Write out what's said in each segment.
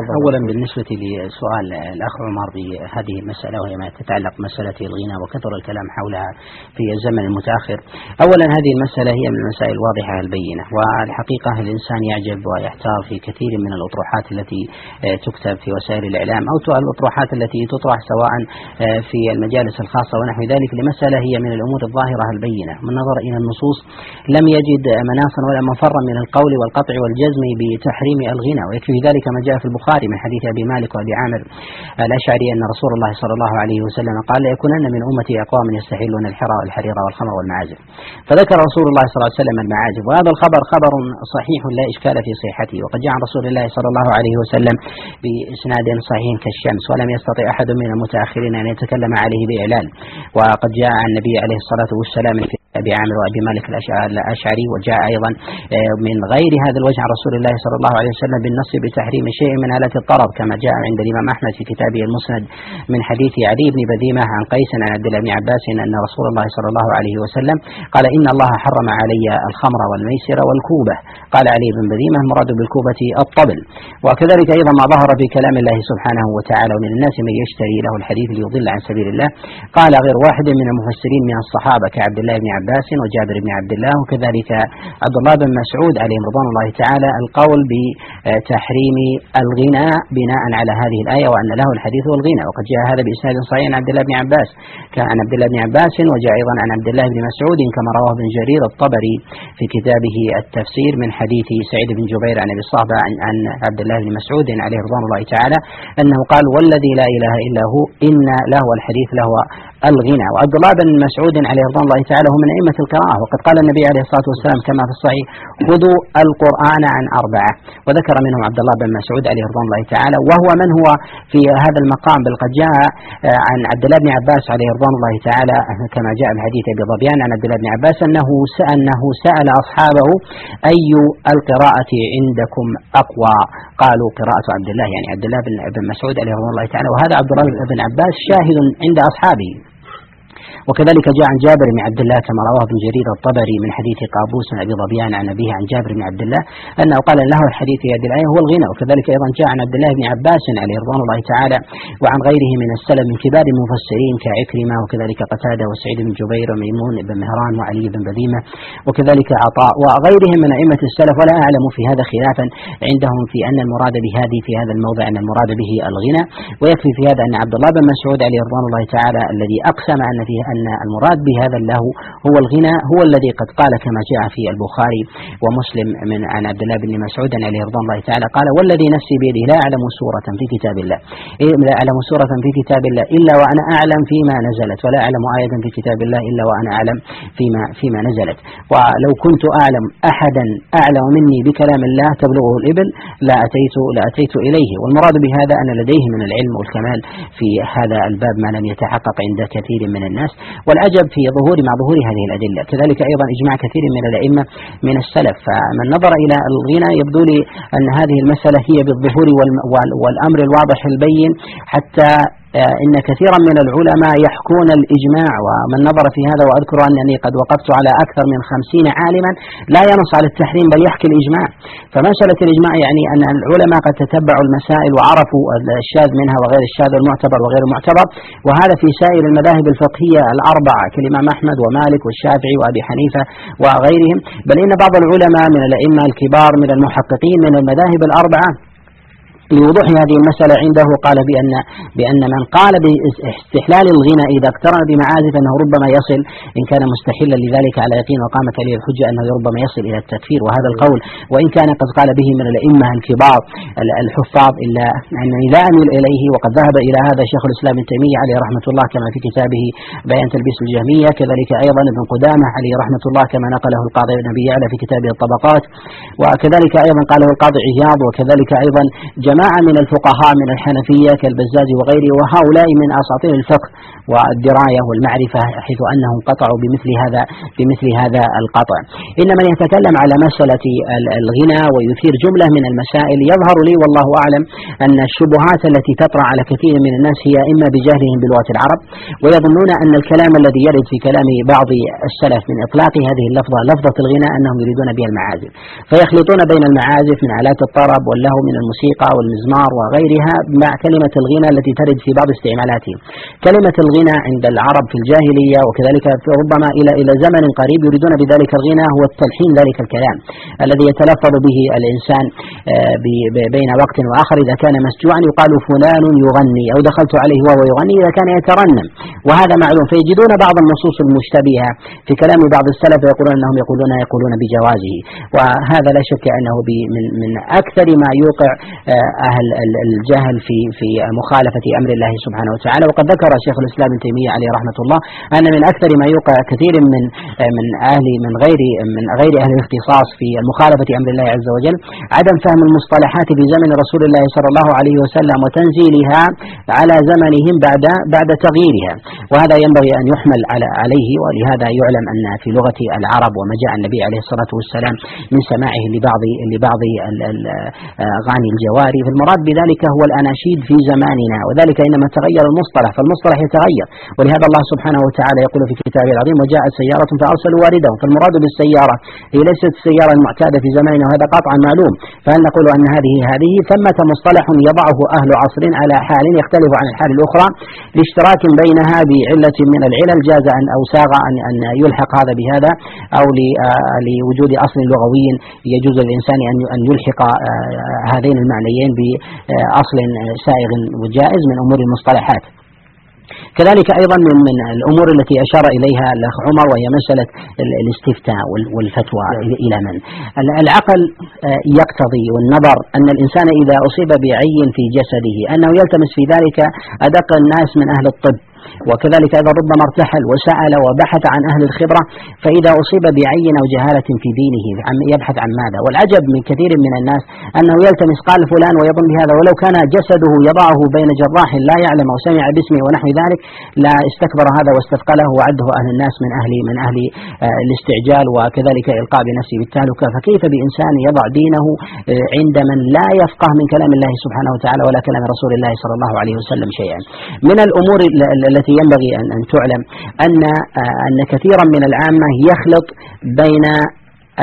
تفضل. أولا بالنسبة لسؤال الأخ عمر بهذه المسألة وهي ما تتعلق بمسألة الغنى وكثر الكلام حولها في الزمن المتأخر. أولا هذه المسألة هي من المسائل الواضحة البينة والحقيقة الإنسان يعجب ويحتار في كثير من الأطروحات التي تكتب في وسائل الإعلام أو الأطروحات التي تطرح سواء في المجالس الخاصة ونحو ذلك. لمسألة هي من الأمور الظاهرة البينة. من نظر إلى النصوص لم يجد مناصا ولا مفرا من القول والقطع والجزم بتحريم الغنى ويكفي ذلك ما جاء في البخاري من حديث أبي مالك وأبي عامر الأشعري أن رسول الله صلى الله عليه وسلم قال ليكونن من أمتي أقوام يستحلون الحرى والحرير والخمر والمعازف فذكر رسول الله صلى الله عليه وسلم المعازف وهذا الخبر خبر صحيح لا إشكال في صحته وقد جاء رسول الله صلى الله عليه وسلم بإسناد صحيح كالشمس ولم يستطع أحد من المتأخرين أن يتكلم عليه بإعلان. وقد جاء عن النبي عليه الصلاة والسلام في أبي عامر وأبي مالك الأشعري وجاء أيضا آه، من غير هذا الوجه عن رسول الله صلى الله عليه وسلم بالنص بتحريم شيء من آلات الطرب كما جاء عند الإمام أحمد في كتابه المسند من حديث علي بن بذيمة عن قيس عن عبد الله بن عباس أن رسول الله صلى الله عليه وسلم قال إن الله حرم علي الخمر والميسر والكوبة. قال علي بن بذيمة المراد بالكوبة الطبل. وكذلك أيضا ما ظهر في كلام الله سبحانه وتعالى ومن الناس من يشتري له الحديث ليضل عن سبيل الله. قال غير واحد من المفسرين من الصحابة كعبد الله بن عباس وجابر بن عبد الله وكذلك عبد الله بن مسعود عليهم رضوان الله تعالى القول بتحريم الغناء بناء على هذه الآية وأن له الحديث والغنى. وقد جاء هذا بإسناد صحيح عن عبد الله بن عباس. كان عبد الله بن عباس وجاء أيضا عن عبد الله بن مسعود كما رواه ابن جرير الطبري في كتابه التفسير من حديث سعيد بن جبير عن أبي الصحبة عن, عن عبد الله بن مسعود عليه رضوان الله تعالى أنه قال والذي لا إله إلا هو إن له الحديث له الغنى. وعبد الله بن مسعود عليه رضوان الله تعالى هو من أئمة القراءة وقد قال النبي عليه الصلاة والسلام كما في الصحيح خذوا القرآن عن أربعة. وذكر منهم عبد الله بن مسعود عليه رضوان الله تعالى. وهو من هو في هذا المقام؟ بل قد جاء آه، عن عبد الله بن عباس عليه رضوان الله تعالى كما جاء في حديث أبي ظبيان عن عبد الله بن عباس أنه أنه سأل أصحابه أي القراءة عندكم أقوى؟ قالوا قراءة عبد الله يعني عبد الله بن مسعود عليه رضوان الله تعالى. وهذا عبد الله بن عباس شاهد عند أصحابه. وكذلك جاء عن جابر بن عبد الله كما رواه ابن جرير الطبري من حديث قابوس بن أبي ظبيان عن أبيه عن جابر بن عبد الله أنه قال له الحديث في هذه الايه هو الغنى. وكذلك أيضا جاء عن عبد الله بن عباس عليه رضوان الله تعالى وعن غيره من السلف من كبار المفسرين كعكرمة وكذلك قتادة وسعيد بن جبير وميمون بن مهران وعلي بن بذيمة وكذلك عطاء وغيرهم من أئمة السلف. ولا أعلم في هذا خلافا عندهم في أن المراد بهذه في هذا الموضع أن المراد به الغنى. ويكفي في هذا أن عبد الله بن مسعود عليه رضوان الله تعالى الذي أقسم أن فيه أن المراد بهذا اللهو هو الغنى هو الذي قد قال كما جاء في البخاري ومسلم من عن عبد الله بن مسعود عليه رضوان الله تعالى قال والذي نفسي بيده لا أعلم سورة في كتاب الله إيه، لا أعلم سورة في كتاب الله إلا وأنا أعلم فيما نزلت ولا أعلم آية في كتاب الله إلا وأنا أعلم فيما فيما نزلت. ولو كنت أعلم أحدا أعلم مني بكلام الله تبلغه الإبل لا أتيت لا أتيت إليه. والمراد بهذا أن لديه من العلم والكمال في هذا الباب ما لم يتحقق عند كثير من الناس والعجب في ظهور مع ظهور هذه الأدلة. كذلك أيضا إجماع كثير من الأئمة من السلف. فمن نظر إلى الغنى يبدو لي أن هذه المسألة هي بالظهور والأمر الواضح البين حتى إن كثيرا من العلماء يحكون الإجماع ومن نظر في هذا وأذكر أنني قد وقفت على أكثر من خمسين عالما لا ينص على التحريم بل يحكي الإجماع. فمسألة الإجماع يعني أن العلماء قد تتبعوا المسائل وعرفوا الشاذ منها وغير الشاذ المعتبر وغير المعتبر وهذا في سائر المذاهب الفقهية الأربعة كالإمام أحمد ومالك والشافعي وأبي حنيفة وغيرهم. بل إن بعض العلماء من الأئمة الكبار من المحققين من المذاهب الأربعة لوضوح هذه المسألة عنده قال بأن بأن من قال باستحلال الغنى إذا اقترن بمعازف أنه ربما يصل إن كان مستحلا لذلك على يقين وقامت عليه الحجة أنه ربما يصل إلى التكفير وهذا القول. وإن كان قد قال به من الأئمة الكبار الحفاظ إلا أنني لا أميل إليه وقد ذهب إلى هذا شيخ الإسلام ابن تيمية عليه رحمة الله كما في كتابه بيان تلبيس الجهمية كذلك أيضا ابن قدامة عليه رحمة الله كما نقله القاضي بن أبي يعلى في كتابه الطبقات وكذلك أيضا قاله القاضي عياض وكذلك أيضا جماعة جماعة من الفقهاء من الحنفية كالبزاز وغيره وهؤلاء من أساطير الفقه والدراية والمعرفة حيث أنهم قطعوا بمثل هذا بمثل هذا القطع. إن من يتكلم على مسألة الغنى ويثير جملة من المسائل يظهر لي والله أعلم أن الشبهات التي تطرأ على كثير من الناس هي إما بجهلهم بلغة العرب ويظنون أن الكلام الذي يرد في كلام بعض السلف من إطلاق هذه اللفظة لفظة الغنى أنهم يريدون بها المعازف. فيخلطون بين المعازف من آلات الطرب واللهو من الموسيقى والمزمار وغيرها مع كلمة الغنى التي ترد في بعض استعمالاتهم كلمة الغنى عند العرب في الجاهلية وكذلك ربما إلى إلى زمن قريب يريدون بذلك الغنى هو التلحين ذلك الكلام الذي يتلفظ به الإنسان آه، بين وقت وآخر. إذا كان مسجوعا يقال فلان يغني أو دخلت عليه وهو يغني إذا كان يترنم. وهذا معلوم. فيجدون بعض النصوص المشتبهة في كلام بعض السلف يقولون أنهم يقولون يقولون بجوازه. وهذا لا شك أنه من من أكثر ما يوقع آه، أهل الجهل في في مخالفة أمر الله سبحانه وتعالى. وقد ذكر شيخ الإسلام ابن تيمية عليه رحمة الله أن من أكثر ما يوقع كثير من آه، من أهل من غير من غير أهل الاختصاص في مخالفة أمر الله عز وجل عدم فهم المصطلحات في زمن رسول الله صلى الله عليه وسلم وتنزيلها على زمنهم بعد بعد تغييرها. وهذا ينبغي أن يحمل على عليه ولهذا يعلم أن في لغة العرب وما جاء النبي عليه الصلاة والسلام من سماعه لبعض لبعض أغاني الجواري فالمراد بذلك هو الأناشيد في زماننا وذلك إنما تغير المصطلح فالمصطلح يتغير. ولهذا الله سبحانه وتعالى يقول في كتابه العظيم وجاءت سيارة فأرسلوا واردهم فالمراد بالسيارة هي ليست السيارة المعتادة في زماننا وهذا قطعا معلوم. فهل نقول أن هذه هذه؟ ثمة مصطلح يضعه أهل عصر على حال يختلف عن الحال الأخرى؟ لاشتراك بينها بعلة من العلل جاز أن أو ساغ أن أن يلحق هذا بهذا أو لوجود أصل لغوي يجوز للإنسان أن أن يلحق هذين المعنيين بأصل سائغ وجائز من أمور المصطلحات. كذلك أيضا من من الأمور التي أشار إليها الأخ عمر وهي مسألة الاستفتاء والفتوى إلى من. العقل آه، يقتضي والنظر أن الإنسان إذا أصيب بعي في جسده أنه يلتمس في ذلك أدق الناس من أهل الطب. وكذلك أيضا ربما ارتحل وسأل وبحث عن أهل الخبرة فإذا أصيب بعي أو جهالة في دينه يبحث عن ماذا؟ والعجب من كثير من الناس أنه يلتمس قال فلان ويظن بهذا ولو كان جسده يضعه بين جراح لا يعلم أو سمع باسمه ونحو ذلك لا استكبر هذا واستثقله وعده أهل الناس من أهل من أهل آه، الاستعجال وكذلك إلقاء بنفسه بالتهلكة. فكيف بإنسان يضع دينه آه، عند من لا يفقه من كلام الله سبحانه وتعالى ولا كلام رسول الله صلى الله عليه وسلم شيئا؟ من الأمور التي ينبغي أن تعلم أن آه، أن كثيرا من العامة يخلط بين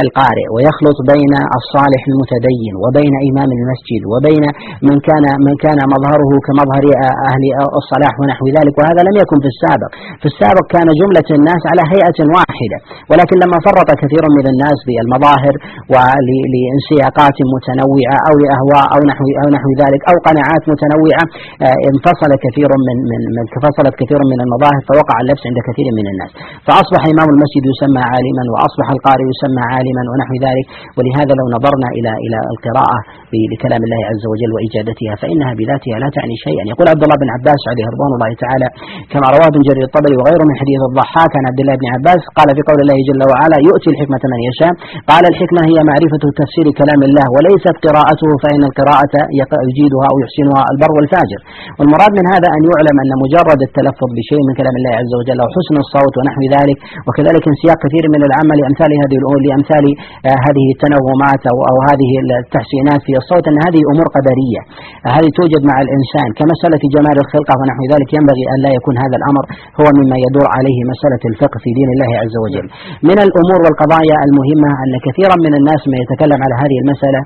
القارئ ويخلط بين الصالح المتدين وبين إمام المسجد وبين من كان من كان مظهره كمظهر أهل الصلاح ونحو ذلك وهذا لم يكن في السابق. في السابق كان جملة الناس على هيئة واحدة ولكن لما فرط كثير من الناس بالمظاهر ولانسياقات متنوعة أو لأهواء أو نحو أو نحو ذلك أو قناعات متنوعة آه، انفصل كثير من من من انفصلت كثير من المظاهر فوقع اللبس عند كثير من الناس. فأصبح إمام المسجد يسمى عالما وأصبح القارئ يسمى عالما. عالما ونحو ذلك. ولهذا لو نظرنا إلى إلى القراءة لكلام الله عز وجل وإجادتها فإنها بذاتها لا تعني شيئا. يقول عبد الله بن عباس عليه رضوان الله تعالى كما رواه ابن جرير الطبري وغيره من حديث الضحاك عن عبد الله بن عباس قال في قول الله جل وعلا يؤتي الحكمة من يشاء. قال الحكمة هي معرفة تفسير كلام الله وليست قراءته فإن القراءة يجيدها أو يحسنها البر والفاجر. والمراد من هذا أن يعلم أن مجرد التلفظ بشيء من كلام الله عز وجل أو حسن الصوت ونحو ذلك وكذلك انسياق كثير من العمل لأمثال هذه الأمور لأمثال آه، هذه التنومات أو, أو هذه التحسينات في الصوت أن هذه أمور قدرية. هذه توجد مع الإنسان. كمسألة جمال الخلقة ونحو ذلك ينبغي أن لا يكون هذا الأمر هو مما يدور عليه مسألة الفقه في دين الله عز وجل. من الأمور والقضايا المهمة أن كثيرا من الناس ما يتكلم على هذه المسألة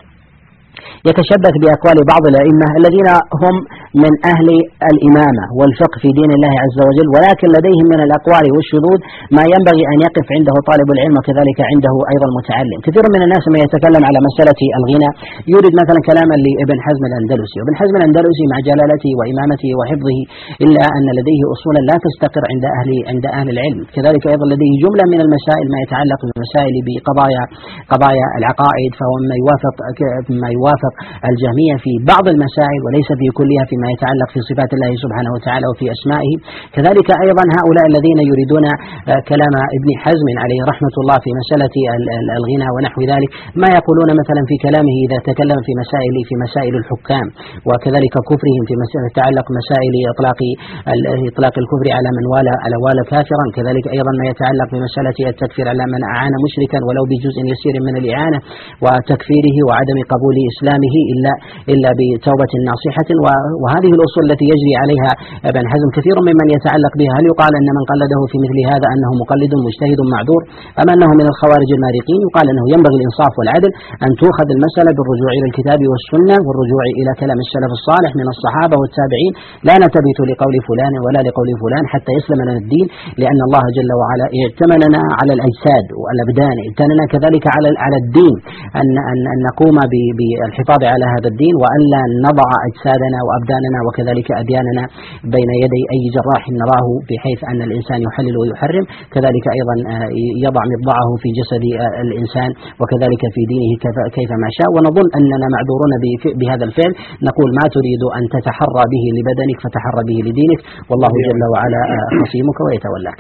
يتشبث بأقوال بعض الأئمة الذين هم من أهل الإمامة والفقه في دين الله عز وجل ولكن لديهم من الأقوال والشذوذ ما ينبغي أن يقف عنده طالب العلم وكذلك عنده أيضا المتعلم كثير من الناس ما يتكلم على مسألة الغنى. يورد مثلا كلاما لابن حزم الأندلسي وابن حزم الأندلسي مع جلالته وإمامته وحفظه إلا أن لديه أصولا لا تستقر عند أهل عند أهل العلم. كذلك أيضا لديه جملة من المسائل ما يتعلق بالمسائل بقضايا قضايا العقائد فهو مما يوافق ما يوافق الجهمية في بعض المسائل وليس في كلها فيما يتعلق في صفات الله سبحانه وتعالى وفي أسمائه. كذلك أيضا هؤلاء الذين يريدون آه، كلام ابن حزم عليه رحمة الله في مسألة الغنى ونحو ذلك ما يقولون مثلا في كلامه إذا تكلم في مسائل في مسائل الحكام وكذلك كفرهم في مسألة تتعلق مسائل إطلاق إطلاق الكفر على من والى على والى كافرا. كذلك أيضا ما يتعلق بمسألة التكفير على من أعان مشركا ولو بجزء يسير من الإعانة وتكفيره وعدم قبول إسلامه إلا إلا بتوبة ناصحة وهذه الأصول التي يجري عليها ابن حزم كثير ممن يتعلق بها. هل يقال أن من قلده في مثل هذا أنه مقلد مجتهد معذور؟ أم أنه من الخوارج المارقين؟ يقال أنه ينبغي الإنصاف والعدل أن تؤخذ المسألة بالرجوع إلى الكتاب والسنة والرجوع إلى كلام السلف الصالح من الصحابة والتابعين. لا نلتفت لقول فلان ولا لقول فلان حتى يسلم لنا الدين لأن الله جل وعلا ائتمننا على الأجساد والأبدان ائتمننا كذلك على على الدين. أن أن, أن نقوم بالحفاظ على هذا الدين وألا نضع أجسادنا وأبداننا وكذلك أدياننا بين يدي أي جراح نراه بحيث أن الإنسان يحلل ويحرم. كذلك أيضا آه، يضع مضضعه في جسد آه، الإنسان وكذلك في دينه كيفما شاء. ونظن أننا معذورون بهذا الفعل. نقول ما تريد أن تتحرى به لبدنك فتحرى به لدينك. والله جل وعلا آه، خصيمك ويتولاك.